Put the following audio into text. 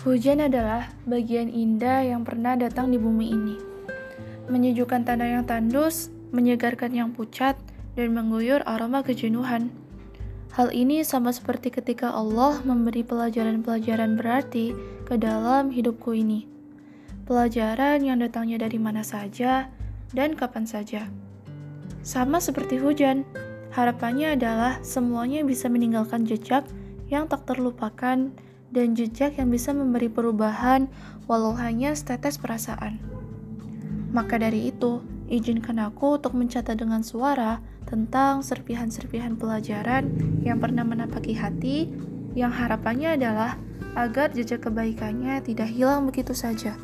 Hujan adalah bagian indah yang pernah datang di bumi ini. Menyejukkan tanah yang tandus, menyegarkan yang pucat, dan mengguyur aroma kejenuhan. Hal ini sama seperti ketika Allah memberi pelajaran-pelajaran berarti ke dalam hidupku ini. Pelajaran yang datangnya dari mana saja dan kapan saja. Sama seperti hujan, harapannya adalah semuanya bisa meninggalkan jejak yang tak terlupakan dan jejak yang bisa memberi perubahan walau hanya setetes perasaan. Maka dari itu, izinkan aku untuk mencatat dengan suara tentang serpihan-serpihan pelajaran yang pernah menapaki hati, yang harapannya adalah agar jejak kebaikannya tidak hilang begitu saja.